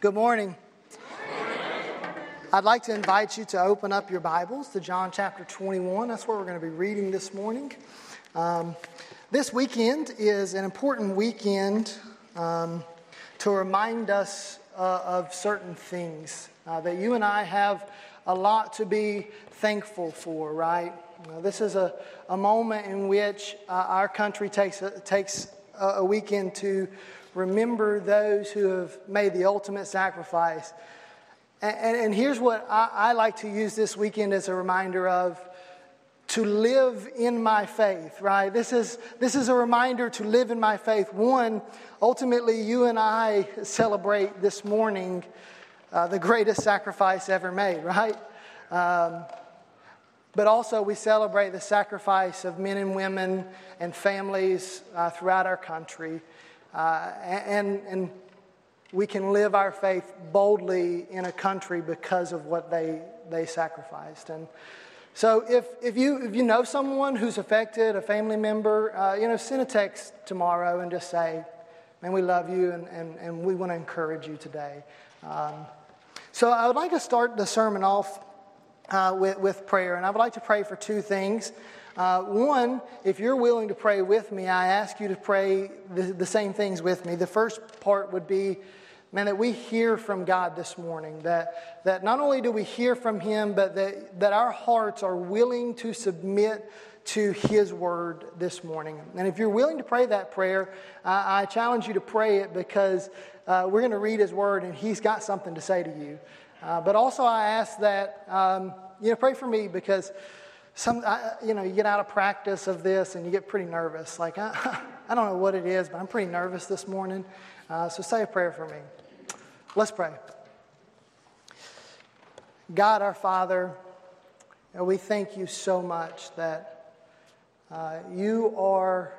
Good morning. I'd like to invite you to open up your Bibles to John chapter 21. That's where we're going to be reading this morning. Um, this weekend is an important weekend um, to remind us uh, of certain things uh, that you and I have a lot to be thankful for, right? Uh, this is a, a moment in which uh, our country takes a, takes a, a weekend to remember those who have made the ultimate sacrifice. And, and, and here's what I, I like to use this weekend as a reminder of to live in my faith, right? This is, this is a reminder to live in my faith. One, ultimately, you and I celebrate this morning uh, the greatest sacrifice ever made, right? Um, but also, we celebrate the sacrifice of men and women and families uh, throughout our country. Uh, and, and we can live our faith boldly in a country because of what they, they sacrificed. And so if, if, you, if you know someone who's affected, a family member, uh, you know, send a text tomorrow and just say, man, we love you and, and, and we want to encourage you today. Um, so I would like to start the sermon off uh, with, with prayer. And I would like to pray for two things. Uh, one, if you're willing to pray with me, I ask you to pray the, the same things with me. The first part would be, man, that we hear from God this morning. That, that not only do we hear from Him, but that, that our hearts are willing to submit to His word this morning. And if you're willing to pray that prayer, I challenge you to pray it because uh, we're going to read His word and He's got something to say to you. Uh, but also, I ask that, um, you know, pray for me because some, I, you know, you get out of practice of this and you get pretty nervous. Like, I, I don't know what it is, but I'm pretty nervous this morning. Uh, so say a prayer for me. Let's pray. God, our Father, we thank you so much that uh, you are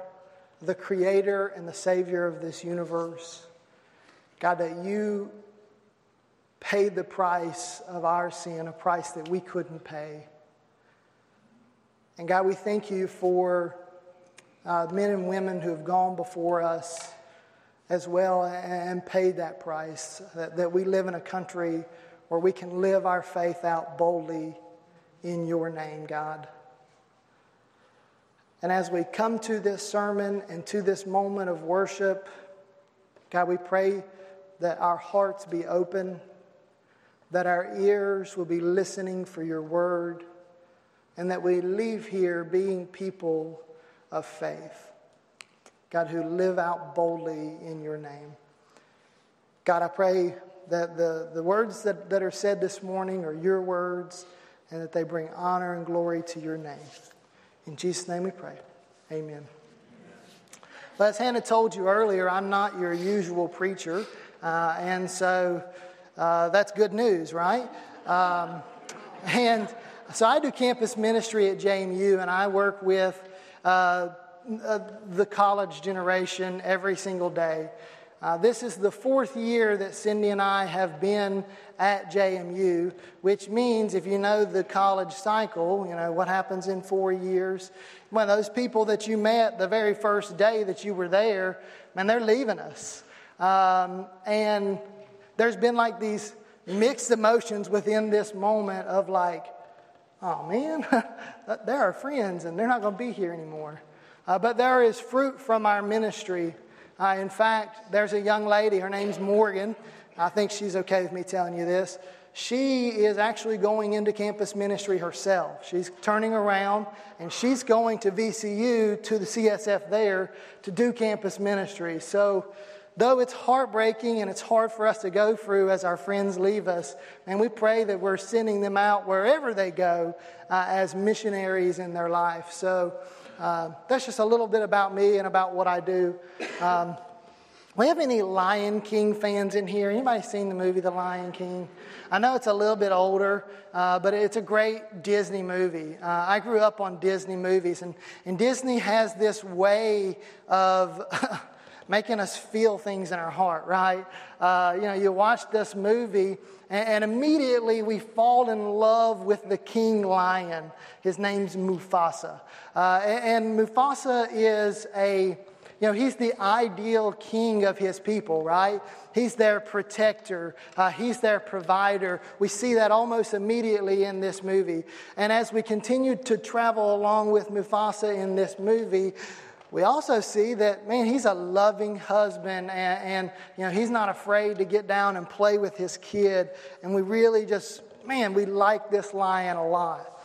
the creator and the savior of this universe. God, that you paid the price of our sin, a price that we couldn't pay. And God, we thank you for uh, men and women who have gone before us as well and paid that price. That, that we live in a country where we can live our faith out boldly in your name, God. And as we come to this sermon and to this moment of worship, God, we pray that our hearts be open, that our ears will be listening for your word and that we leave here being people of faith. God, who live out boldly in your name. God, I pray that the, the words that, that are said this morning are your words and that they bring honor and glory to your name. In Jesus' name we pray. Amen. Well, as Hannah told you earlier, I'm not your usual preacher, uh, and so uh, that's good news, right? Um, and so I do campus ministry at JMU, and I work with uh, uh, the college generation every single day. Uh, this is the fourth year that Cindy and I have been at JMU, which means if you know the college cycle, you know what happens in four years. When those people that you met the very first day that you were there, man, they're leaving us. Um, and there's been like these mixed emotions within this moment of like, oh man, they're our friends and they're not going to be here anymore. Uh, but there is fruit from our ministry. Uh, in fact, there's a young lady, her name's Morgan. I think she's okay with me telling you this. She is actually going into campus ministry herself. She's turning around and she's going to VCU to the CSF there to do campus ministry. So, though it's heartbreaking and it's hard for us to go through as our friends leave us, and we pray that we're sending them out wherever they go uh, as missionaries in their life. So uh, that's just a little bit about me and about what I do. Um, we have any Lion King fans in here? Anybody seen the movie The Lion King? I know it's a little bit older, uh, but it's a great Disney movie. Uh, I grew up on Disney movies, and, and Disney has this way of making us feel things in our heart, right? Uh, you know, you watch this movie, and, and, immediately we fall in love with the king lion. His name's Mufasa. Uh, and, and Mufasa is a you know, he's the ideal king of his people, right? He's their protector, uh, he's their provider. We see that almost immediately in this movie. And as we continue to travel along with Mufasa in this movie, we also see that, man, he's a loving husband and, and, you know, he's not afraid to get down and play with his kid. And we really just, man, we like this lion a lot.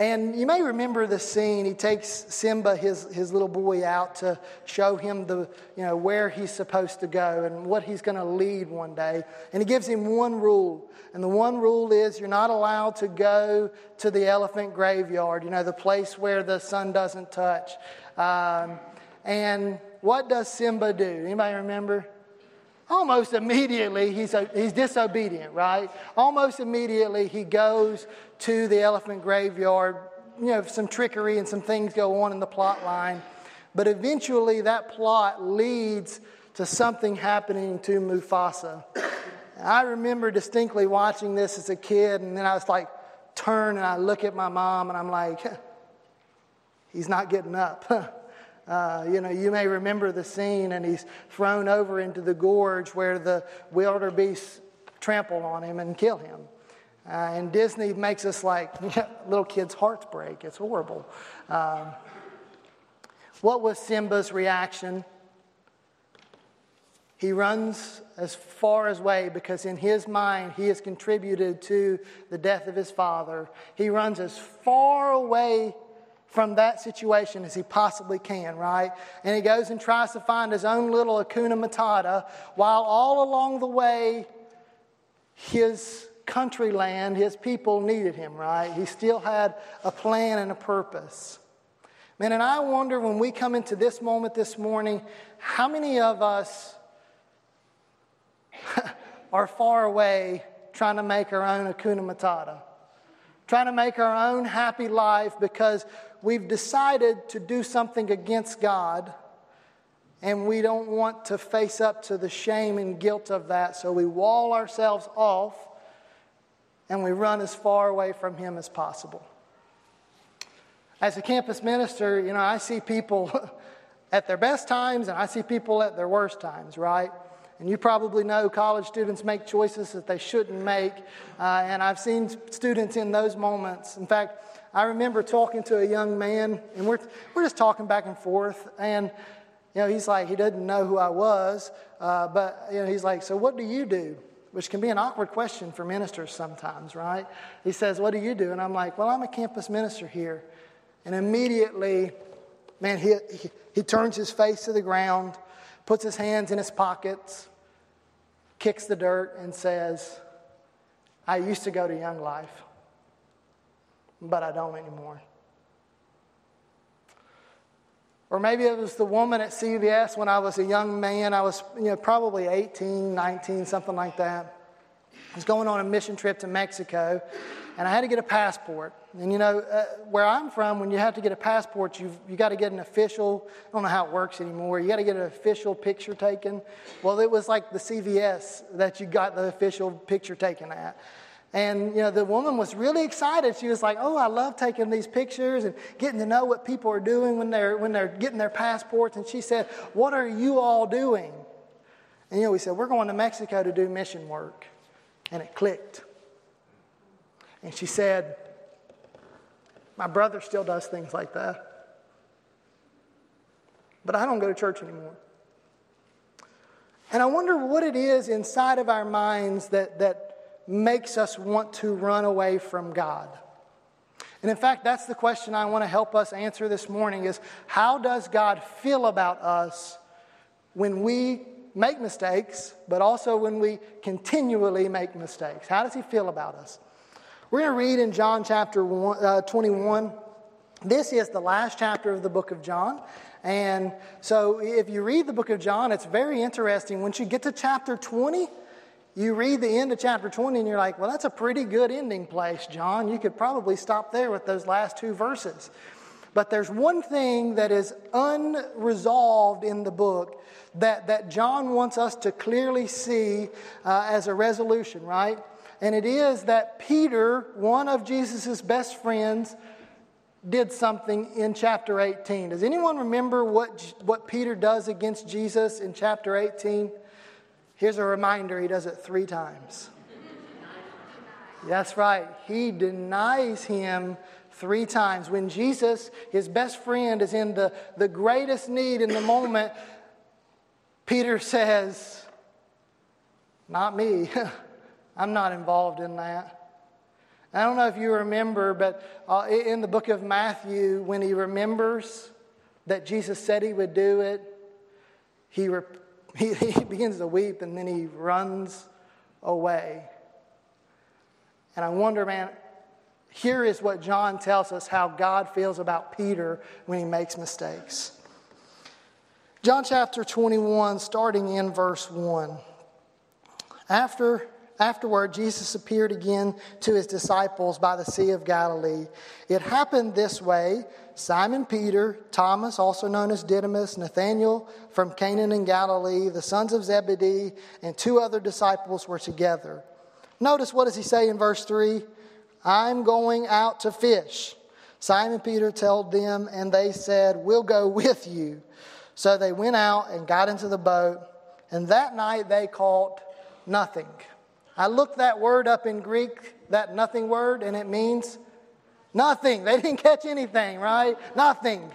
And you may remember the scene. He takes Simba, his, his little boy, out to show him the, you know, where he's supposed to go and what he's going to lead one day. And he gives him one rule. And the one rule is you're not allowed to go to the elephant graveyard, you know, the place where the sun doesn't touch. Um, and what does Simba do? Anybody remember? Almost immediately, he's, he's disobedient, right? Almost immediately, he goes to the elephant graveyard. You know, some trickery and some things go on in the plot line. But eventually, that plot leads to something happening to Mufasa. I remember distinctly watching this as a kid, and then I was like, turn and I look at my mom, and I'm like, he's not getting up. Uh, you know, you may remember the scene, and he's thrown over into the gorge where the wildebeest trample on him and kill him. Uh, and Disney makes us like little kids' hearts break. It's horrible. Um, what was Simba's reaction? He runs as far as way because in his mind he has contributed to the death of his father. He runs as far away from that situation as he possibly can, right? And he goes and tries to find his own little Hakuna Matata while all along the way, his country land, his people needed him, right? He still had a plan and a purpose. Man, and I wonder when we come into this moment this morning, how many of us are far away trying to make our own Hakuna Matata? Trying to make our own happy life because we've decided to do something against God and we don't want to face up to the shame and guilt of that, so we wall ourselves off and we run as far away from Him as possible. As a campus minister, you know, I see people at their best times and I see people at their worst times, right? And you probably know college students make choices that they shouldn't make. Uh, and I've seen students in those moments. In fact, I remember talking to a young man, and we're, we're just talking back and forth. And, you know, he's like, he doesn't know who I was. Uh, but, you know, he's like, so what do you do? Which can be an awkward question for ministers sometimes, right? He says, What do you do? And I'm like, Well, I'm a campus minister here. And immediately, man, he, he, he turns his face to the ground puts his hands in his pockets, kicks the dirt, and says, I used to go to Young Life, but I don't anymore. Or maybe it was the woman at CVS when I was a young man. I was you know, probably 18, 19, something like that. Was going on a mission trip to Mexico, and I had to get a passport. And you know, uh, where I'm from, when you have to get a passport, you've you got to get an official. I don't know how it works anymore. You got to get an official picture taken. Well, it was like the CVS that you got the official picture taken at. And you know, the woman was really excited. She was like, "Oh, I love taking these pictures and getting to know what people are doing when they're when they're getting their passports." And she said, "What are you all doing?" And you know, we said, "We're going to Mexico to do mission work," and it clicked. And she said, my brother still does things like that. But I don't go to church anymore. And I wonder what it is inside of our minds that, that makes us want to run away from God. And in fact, that's the question I want to help us answer this morning is how does God feel about us when we make mistakes, but also when we continually make mistakes? How does he feel about us? We're going to read in John chapter uh, 21. This is the last chapter of the book of John. And so if you read the book of John, it's very interesting. Once you get to chapter 20, you read the end of chapter 20 and you're like, well, that's a pretty good ending place, John. You could probably stop there with those last two verses. But there's one thing that is unresolved in the book that, that John wants us to clearly see uh, as a resolution, right? and it is that Peter, one of Jesus' best friends, did something in chapter 18. Does anyone remember what, what Peter does against Jesus in chapter 18? Here's a reminder he does it three times. That's right. He denies him three times. When Jesus, his best friend, is in the, the greatest need in the moment, Peter says, Not me. I'm not involved in that. I don't know if you remember, but uh, in the book of Matthew, when he remembers that Jesus said he would do it, he, he, he begins to weep and then he runs away. And I wonder, man, here is what John tells us how God feels about Peter when he makes mistakes. John chapter 21, starting in verse 1. After, afterward, Jesus appeared again to his disciples by the Sea of Galilee. It happened this way Simon Peter, Thomas, also known as Didymus, Nathanael from Canaan in Galilee, the sons of Zebedee, and two other disciples were together. Notice what does he say in verse 3? I'm going out to fish. Simon Peter told them, and they said, We'll go with you. So they went out and got into the boat, and that night they caught nothing. I looked that word up in Greek, that nothing word, and it means nothing. They didn't catch anything, right? Nothing.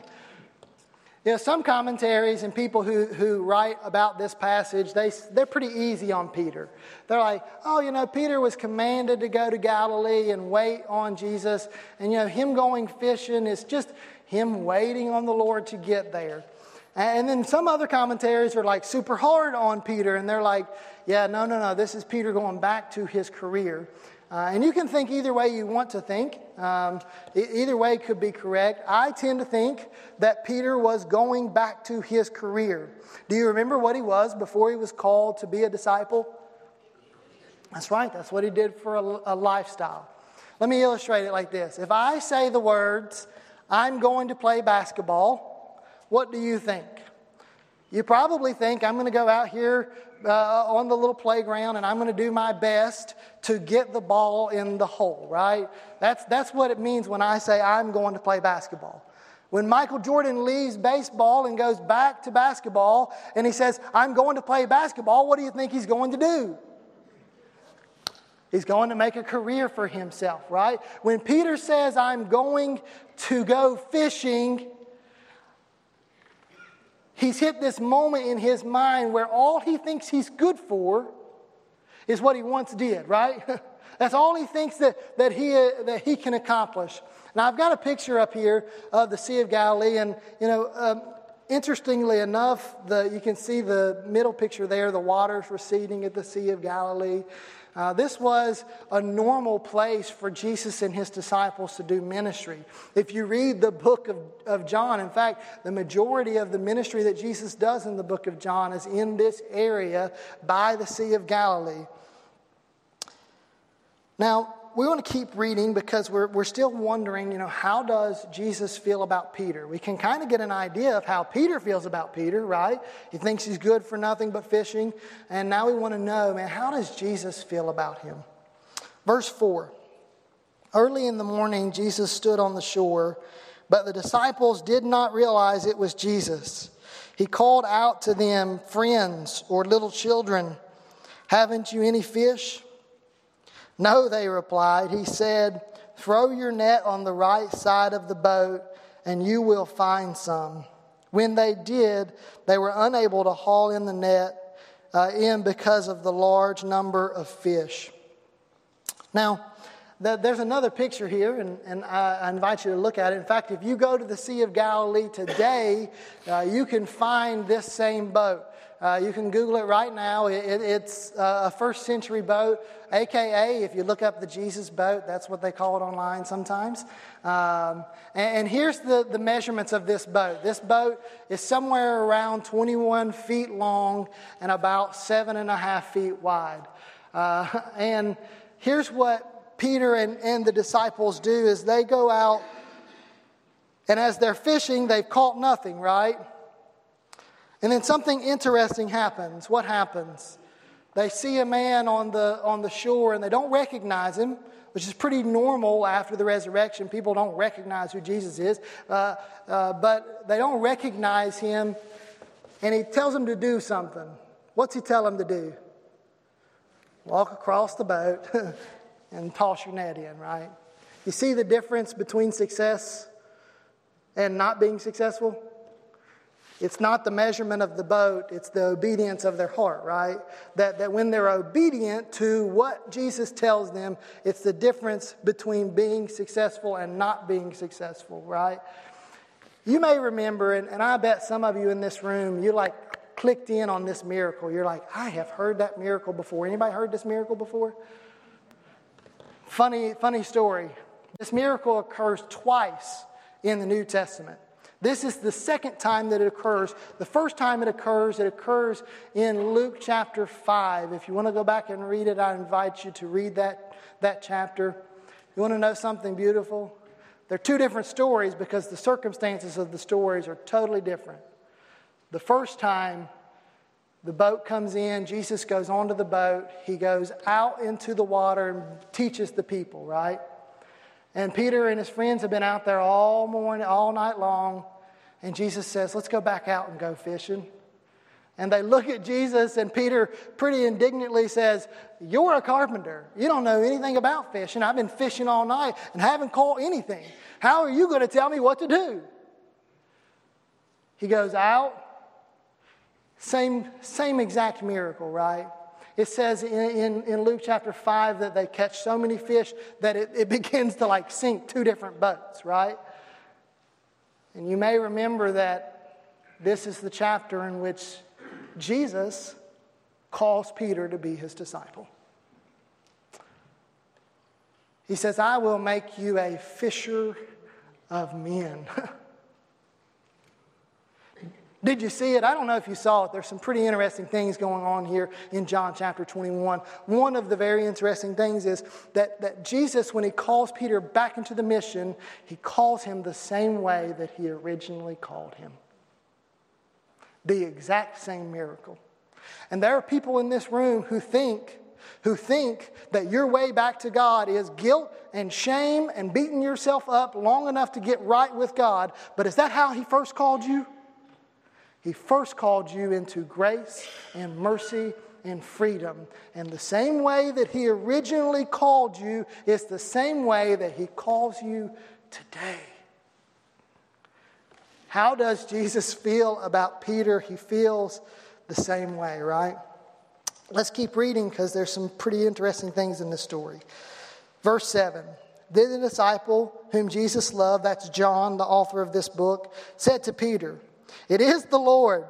You know, some commentaries and people who, who write about this passage, they, they're pretty easy on Peter. They're like, oh, you know, Peter was commanded to go to Galilee and wait on Jesus. And, you know, him going fishing is just him waiting on the Lord to get there. And then some other commentaries are like super hard on Peter, and they're like, yeah, no, no, no, this is Peter going back to his career. Uh, and you can think either way you want to think. Um, either way could be correct. I tend to think that Peter was going back to his career. Do you remember what he was before he was called to be a disciple? That's right, that's what he did for a, a lifestyle. Let me illustrate it like this. If I say the words, I'm going to play basketball, what do you think? You probably think I'm going to go out here uh, on the little playground and I'm going to do my best to get the ball in the hole, right? That's, that's what it means when I say I'm going to play basketball. When Michael Jordan leaves baseball and goes back to basketball and he says, I'm going to play basketball, what do you think he's going to do? He's going to make a career for himself, right? When Peter says, I'm going to go fishing, he's hit this moment in his mind where all he thinks he's good for is what he once did, right? That's all he thinks that, that, he, that he can accomplish. Now, I've got a picture up here of the Sea of Galilee, and, you know, um, interestingly enough, the, you can see the middle picture there, the waters receding at the Sea of Galilee. Uh, this was a normal place for Jesus and his disciples to do ministry. If you read the book of, of John, in fact, the majority of the ministry that Jesus does in the book of John is in this area by the Sea of Galilee. Now, we want to keep reading because we're, we're still wondering, you know, how does Jesus feel about Peter? We can kind of get an idea of how Peter feels about Peter, right? He thinks he's good for nothing but fishing. And now we want to know, man, how does Jesus feel about him? Verse 4 Early in the morning, Jesus stood on the shore, but the disciples did not realize it was Jesus. He called out to them, Friends or little children, haven't you any fish? No, they replied. He said, Throw your net on the right side of the boat, and you will find some. When they did, they were unable to haul in the net uh, in because of the large number of fish. Now, there's another picture here, and, and I, invite you to look at it. In fact, if you go to the Sea of Galilee today, uh, you can find this same boat. Uh, you can Google it right now. It, it, it's a first century boat, aka, if you look up the Jesus boat, that's what they call it online sometimes. Um, and, and, here's the, the measurements of this boat this boat is somewhere around 21 feet long and about seven and a half feet wide. Uh, and here's what Peter and, and the disciples do is they go out and as they're fishing, they've caught nothing, right? And then something interesting happens. What happens? they see a man on the, on the shore and they don't recognize him, which is pretty normal after the resurrection. People don't recognize who Jesus is, uh, uh, but they don't recognize him, and he tells them to do something. What's he tell them to do? Walk across the boat and toss your net in, right? You see the difference between success and not being successful? It's not the measurement of the boat, it's the obedience of their heart, right? That, that when they're obedient to what Jesus tells them, it's the difference between being successful and not being successful, right? You may remember, and, and I bet some of you in this room, you like clicked in on this miracle. You're like, I have heard that miracle before. Anybody heard this miracle before? Funny, funny story. This miracle occurs twice in the New Testament. This is the second time that it occurs. The first time it occurs, it occurs in Luke chapter 5. If you want to go back and read it, I invite you to read that, that chapter. You want to know something beautiful? They're two different stories because the circumstances of the stories are totally different. The first time, the boat comes in, Jesus goes onto the boat, he goes out into the water and teaches the people, right? And Peter and his friends have been out there all morning, all night long. And Jesus says, Let's go back out and go fishing. And they look at Jesus, and Peter pretty indignantly says, You're a carpenter. You don't know anything about fishing. I've been fishing all night and haven't caught anything. How are you going to tell me what to do? He goes out. Same, same exact miracle, right? It says in, in, in, Luke chapter 5 that they catch so many fish that it, it begins to like sink two different boats, right? And you may remember that this is the chapter in which Jesus calls Peter to be his disciple. He says, I will make you a fisher of men. Did you see it? I don't know if you saw it. There's some pretty interesting things going on here in John chapter 21. One of the very interesting things is that, that Jesus, when he calls Peter back into the mission, he calls him the same way that he originally called him. The exact same miracle. And there are people in this room who think who think that your way back to God is guilt and shame and beating yourself up long enough to get right with God. But is that how He first called you? He first called you into grace and mercy and freedom. And the same way that He originally called you is the same way that He calls you today. How does Jesus feel about Peter? He feels the same way, right? Let's keep reading because there's some pretty interesting things in this story. Verse 7 Then the disciple whom Jesus loved, that's John, the author of this book, said to Peter, it is the Lord.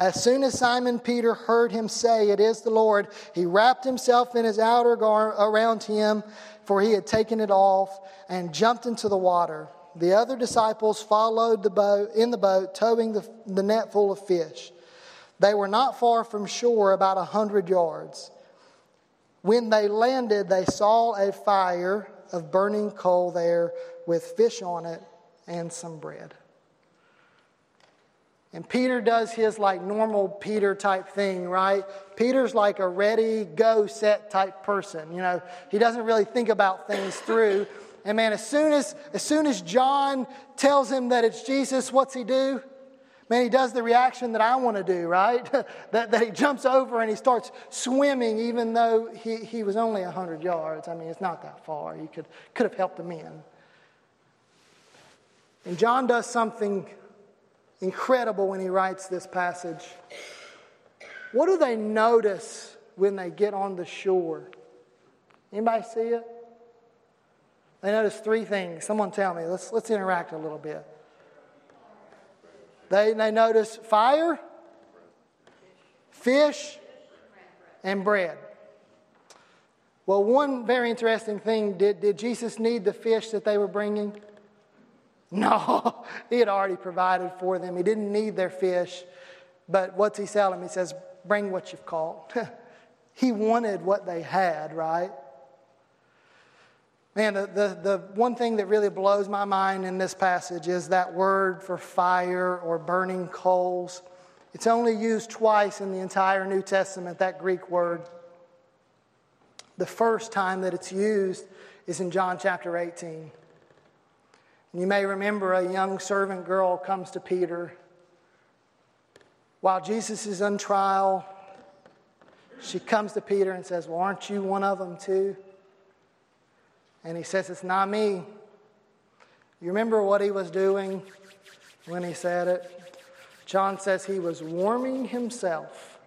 As soon as Simon Peter heard him say, It is the Lord, he wrapped himself in his outer garment around him, for he had taken it off, and jumped into the water. The other disciples followed the boat in the boat, towing the, the net full of fish. They were not far from shore, about a hundred yards. When they landed, they saw a fire of burning coal there with fish on it and some bread. And Peter does his like normal Peter type thing, right? Peter's like a ready, go, set type person. You know, he doesn't really think about things through. And man, as soon as as soon as John tells him that it's Jesus, what's he do? Man, he does the reaction that I want to do, right? that, that he jumps over and he starts swimming, even though he, he was only 100 yards. I mean, it's not that far. You could, could have helped him in. And John does something incredible when he writes this passage. What do they notice when they get on the shore? Anybody see it? They notice three things. Someone tell me. Let's, let's interact a little bit. They, they notice fire, fish, and bread. Well, one very interesting thing did, did Jesus need the fish that they were bringing? No, he had already provided for them. He didn't need their fish. But what's he them? He says, Bring what you've caught. he wanted what they had, right? Man, the, the, the one thing that really blows my mind in this passage is that word for fire or burning coals. It's only used twice in the entire New Testament, that Greek word. The first time that it's used is in John chapter 18. You may remember a young servant girl comes to Peter. While Jesus is on trial, she comes to Peter and says, Well, aren't you one of them too? And he says, It's not me. You remember what he was doing when he said it? John says he was warming himself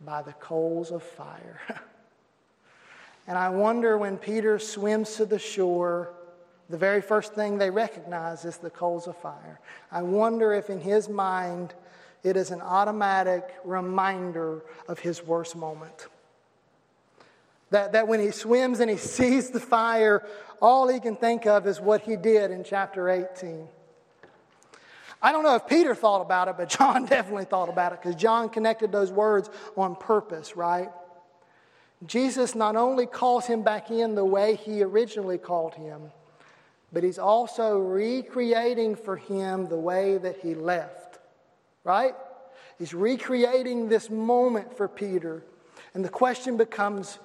by the coals of fire. and I wonder when Peter swims to the shore, the very first thing they recognize is the coals of fire. I wonder if in his mind it is an automatic reminder of his worst moment. That, that when he swims and he sees the fire, all he can think of is what he did in chapter 18. I don't know if Peter thought about it, but John definitely thought about it because John connected those words on purpose, right? Jesus not only calls him back in the way he originally called him, but he's also recreating for him the way that he left, right? He's recreating this moment for Peter. And the question becomes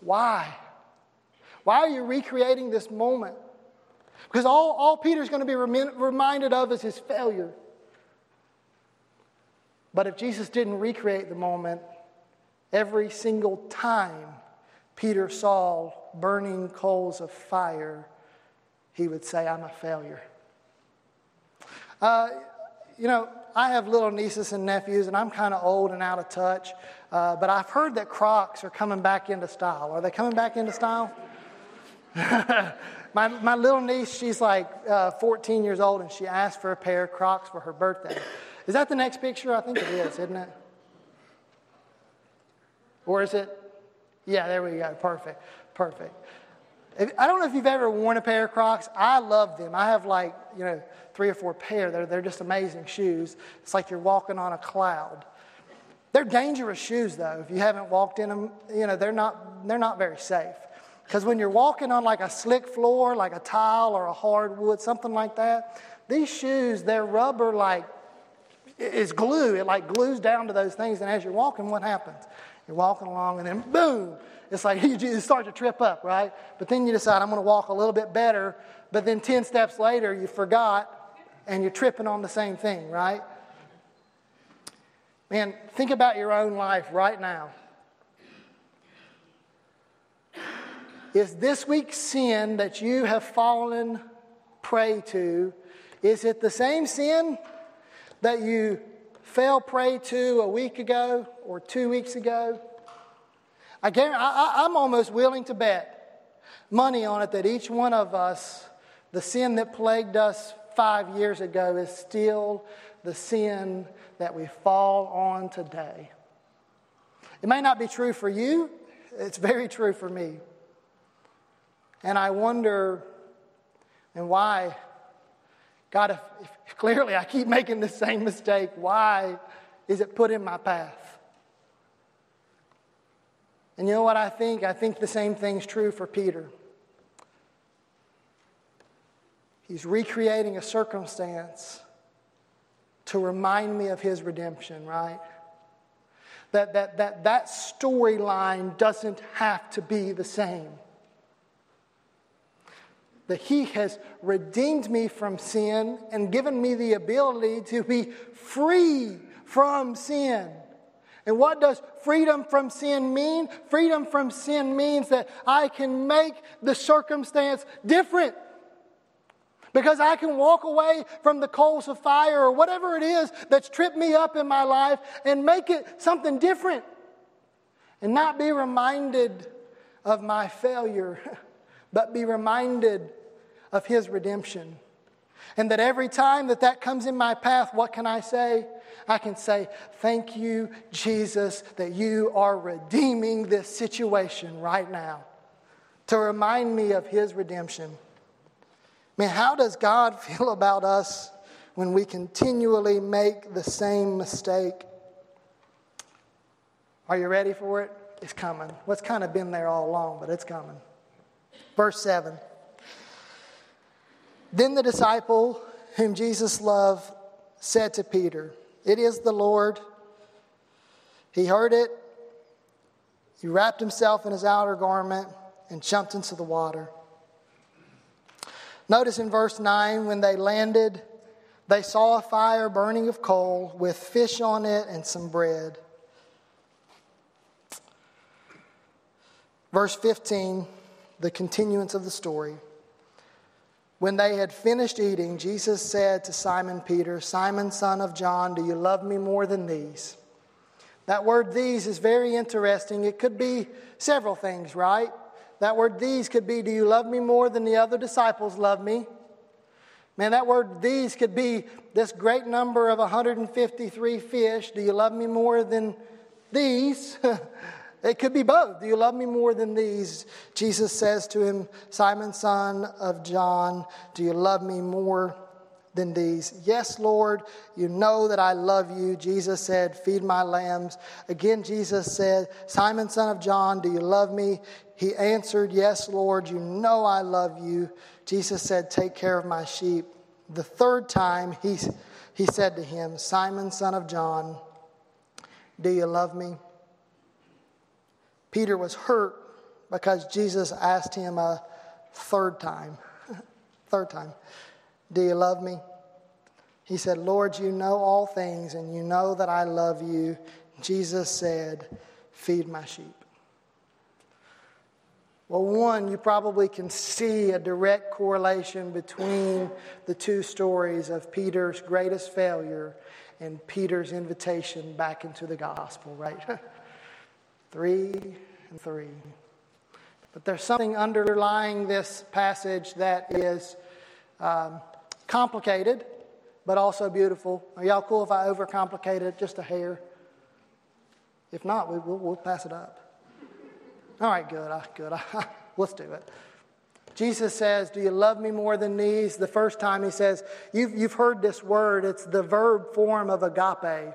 why? Why are you recreating this moment? Because all, all Peter's going to be reminded of is his failure. But if Jesus didn't recreate the moment, every single time Peter saw burning coals of fire, he would say, I'm a failure. Uh, you know, I have little nieces and nephews, and I'm kind of old and out of touch. Uh, but I've heard that Crocs are coming back into style. Are they coming back into style? my, my little niece, she's like uh, 14 years old, and she asked for a pair of Crocs for her birthday. Is that the next picture? I think it is, isn't it? Or is it? Yeah, there we go. Perfect. Perfect. I don't know if you've ever worn a pair of Crocs. I love them. I have like, you know, three or four pair. They're, they're just amazing shoes. It's like you're walking on a cloud. They're dangerous shoes, though. If you haven't walked in them, you know, they're not, they're not very safe. Because when you're walking on like a slick floor, like a tile or a hardwood, something like that, these shoes, they're rubber like, it's glue. It like glues down to those things. And as you're walking, what happens? You're walking along and then boom, it's like you start to trip up, right? But then you decide, I'm going to walk a little bit better. But then 10 steps later, you forgot and you're tripping on the same thing, right? Man, think about your own life right now. Is this week's sin that you have fallen prey to, is it the same sin that you fell prey to a week ago or two weeks ago? I I'm almost willing to bet money on it that each one of us, the sin that plagued us five years ago, is still the sin that we fall on today. It may not be true for you, it's very true for me. And I wonder, and why, God, if, if clearly I keep making the same mistake, why is it put in my path? And you know what I think? I think the same thing's true for Peter. He's recreating a circumstance to remind me of his redemption, right? That that that, that storyline doesn't have to be the same. That he has redeemed me from sin and given me the ability to be free from sin. And what does freedom from sin mean? Freedom from sin means that I can make the circumstance different. Because I can walk away from the coals of fire or whatever it is that's tripped me up in my life and make it something different. And not be reminded of my failure, but be reminded of His redemption. And that every time that that comes in my path, what can I say? I can say, Thank you, Jesus, that you are redeeming this situation right now to remind me of his redemption. Man, how does God feel about us when we continually make the same mistake? Are you ready for it? It's coming. What's well, kind of been there all along, but it's coming. Verse 7. Then the disciple whom Jesus loved said to Peter, it is the Lord. He heard it He wrapped himself in his outer garment and jumped into the water. Notice in verse 9, when they landed, they saw a fire burning of coal with fish on it and some bread. Verse 15, the continuance of the story. When they had finished eating, Jesus said to Simon Peter, Simon, son of John, do you love me more than these? That word these is very interesting. It could be several things, right? That word these could be, do you love me more than the other disciples love me? Man, that word these could be this great number of 153 fish. Do you love me more than these? it could be both. Do you love me more than these? Jesus says to him, Simon, son of John, do you love me more than these? Yes, Lord, you know that I love you. Jesus said, Feed my lambs. Again, Jesus said, Simon, son of John, do you love me? He answered, Yes, Lord, you know I love you. Jesus said, Take care of my sheep. The third time, he, he said to him, Simon, son of John, do you love me? Peter was hurt because Jesus asked him a third time. third time, Do you love me? He said, Lord, you know all things, and you know that I love you. Jesus said, Feed my sheep. Well, one, you probably can see a direct correlation between the two stories of Peter's greatest failure and Peter's invitation back into the gospel, right? three and three. But there's something underlying this passage that is um, complicated, but also beautiful. Are y'all cool if I overcomplicate it just a hair? If not, we, will we'll pass it up. All right, good, good. Let's do it. Jesus says, Do you love me more than these? The first time he says, You've, you've heard this word. It's the verb form of agape.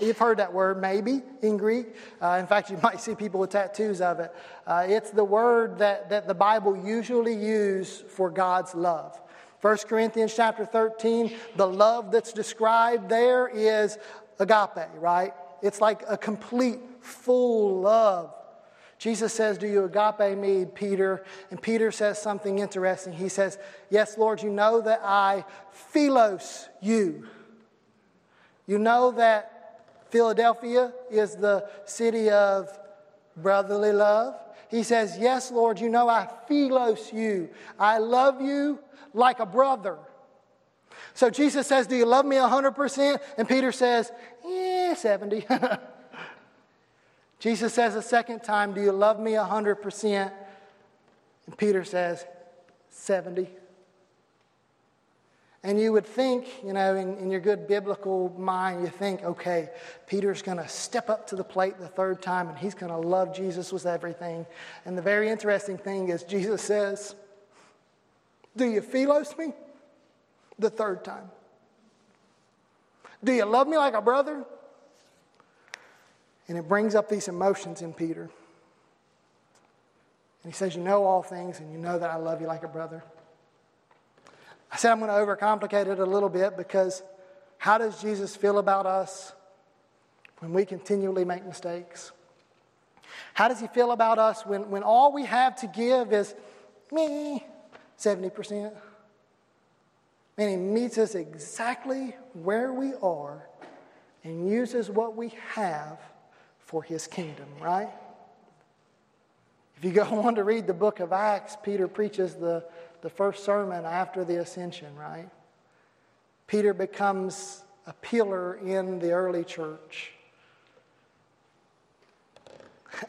You've heard that word, maybe, in Greek. Uh, in fact, you might see people with tattoos of it. Uh, it's the word that, that the Bible usually uses for God's love. 1 Corinthians chapter 13, the love that's described there is agape, right? It's like a complete, full love Jesus says, Do you agape me, Peter? And Peter says something interesting. He says, Yes, Lord, you know that I philos you. You know that Philadelphia is the city of brotherly love. He says, Yes, Lord, you know I philos you. I love you like a brother. So Jesus says, Do you love me 100%? And Peter says, Yeah, 70. Jesus says a second time, Do you love me 100%? And Peter says, 70. And you would think, you know, in, in your good biblical mind, you think, okay, Peter's going to step up to the plate the third time and he's going to love Jesus with everything. And the very interesting thing is, Jesus says, Do you philos me? The third time. Do you love me like a brother? And it brings up these emotions in Peter. And he says, You know all things, and you know that I love you like a brother. I said I'm going to overcomplicate it a little bit because how does Jesus feel about us when we continually make mistakes? How does he feel about us when, when all we have to give is me, 70%? And he meets us exactly where we are and uses what we have for his kingdom, right? If you go on to read the book of Acts, Peter preaches the, the first sermon after the ascension, right? Peter becomes a pillar in the early church.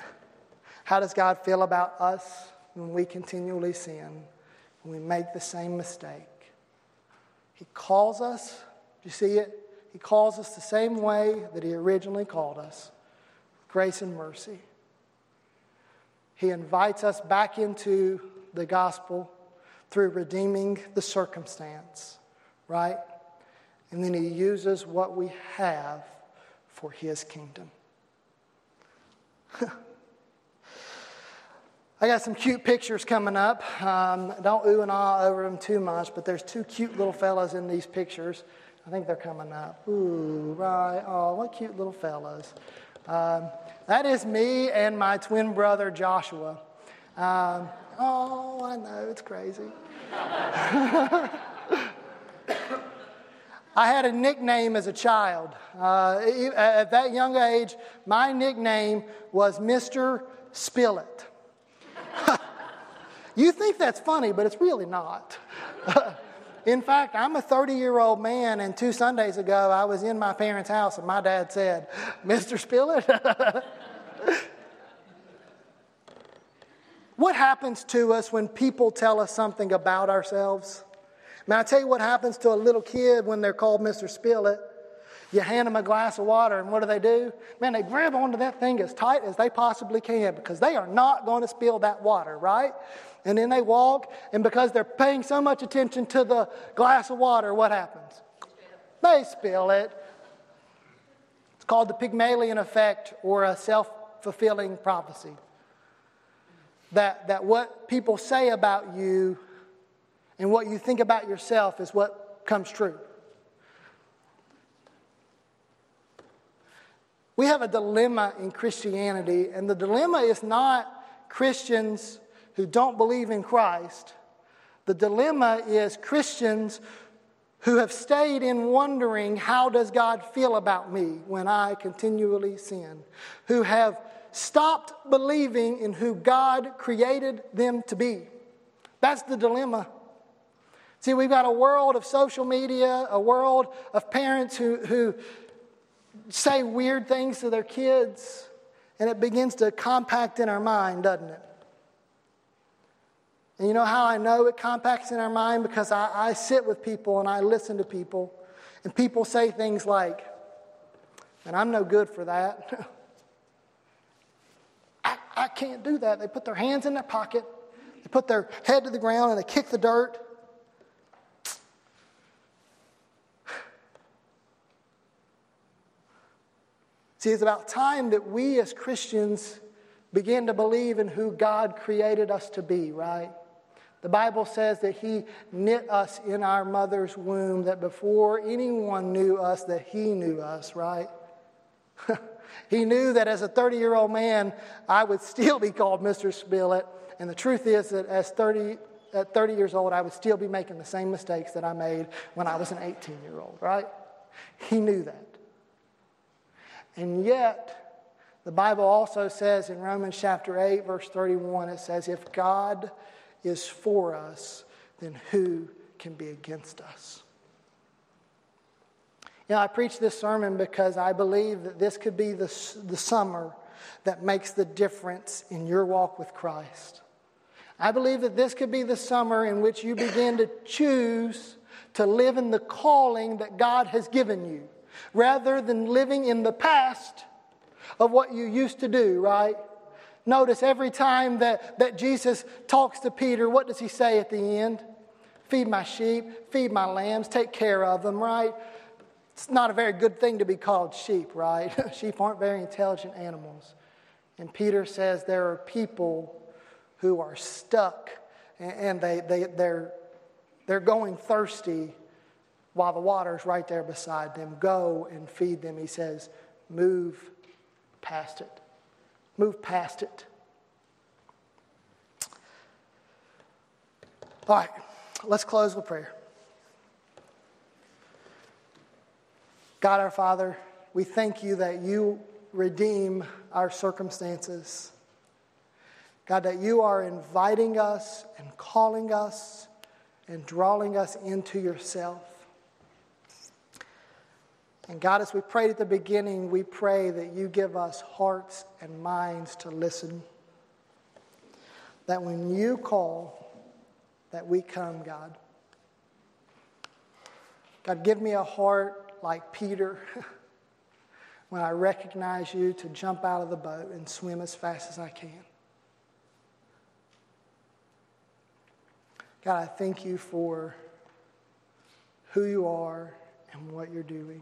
How does God feel about us when we continually sin, when we make the same mistake? He calls us, do you see it? He calls us the same way that He originally called us grace and mercy. He invites us back into the gospel through redeeming the circumstance, right? And then he uses what we have for his kingdom. I got some cute pictures coming up. Um, don't ooh and ah over them too much, but there's two cute little fellas in these pictures. I think they're coming up. Ooh, right. Oh, what cute little fellas. Um, that is me and my twin brother Joshua. Um, oh, I know, it's crazy. I had a nickname as a child. Uh, at that young age, my nickname was Mr. Spill It. you think that's funny, but it's really not. in fact, I'm a 30 year old man, and two Sundays ago, I was in my parents' house, and my dad said, Mr. Spill It. what happens to us when people tell us something about ourselves? Man, I tell you what happens to a little kid when they're called Mr. Spill It. You hand them a glass of water, and what do they do? Man, they grab onto that thing as tight as they possibly can because they are not going to spill that water, right? And then they walk, and because they're paying so much attention to the glass of water, what happens? They spill it. It's called the Pygmalion effect or a self fulfilling prophecy. That, that what people say about you and what you think about yourself is what comes true. We have a dilemma in Christianity, and the dilemma is not Christians who don't believe in Christ. The dilemma is Christians who have stayed in wondering, how does God feel about me when I continually sin? Who have stopped believing in who God created them to be. That's the dilemma. See, we've got a world of social media, a world of parents who, who say weird things to their kids, and it begins to compact in our mind, doesn't it? And you know how I know it compacts in our mind? Because I, I sit with people and I listen to people, and people say things like, and I'm no good for that. I, I can't do that. They put their hands in their pocket, they put their head to the ground, and they kick the dirt. See, it's about time that we as Christians begin to believe in who God created us to be, right? The Bible says that He knit us in our mother's womb, that before anyone knew us, that He knew us, right? he knew that as a 30 year old man, I would still be called Mr. Spill It. And the truth is that as 30, at 30 years old, I would still be making the same mistakes that I made when I was an 18 year old, right? He knew that. And yet, the Bible also says in Romans chapter 8, verse 31, it says, If God is for us, then who can be against us? You know, I preach this sermon because I believe that this could be the, the summer that makes the difference in your walk with Christ. I believe that this could be the summer in which you begin to choose to live in the calling that God has given you rather than living in the past of what you used to do, right? Notice every time that, that Jesus talks to Peter, what does he say at the end? Feed my sheep, feed my lambs, take care of them, right? It's not a very good thing to be called sheep, right? sheep aren't very intelligent animals. And Peter says there are people who are stuck and they, they, they're, they're going thirsty while the water's right there beside them. Go and feed them. He says, move past it. Move past it. All right, let's close with prayer. God our Father, we thank you that you redeem our circumstances. God, that you are inviting us and calling us and drawing us into yourself. And God, as we prayed at the beginning, we pray that you give us hearts and minds to listen. That when you call, that we come, God. God, give me a heart like Peter when I recognize you to jump out of the boat and swim as fast as I can. God, I thank you for who you are and what you're doing.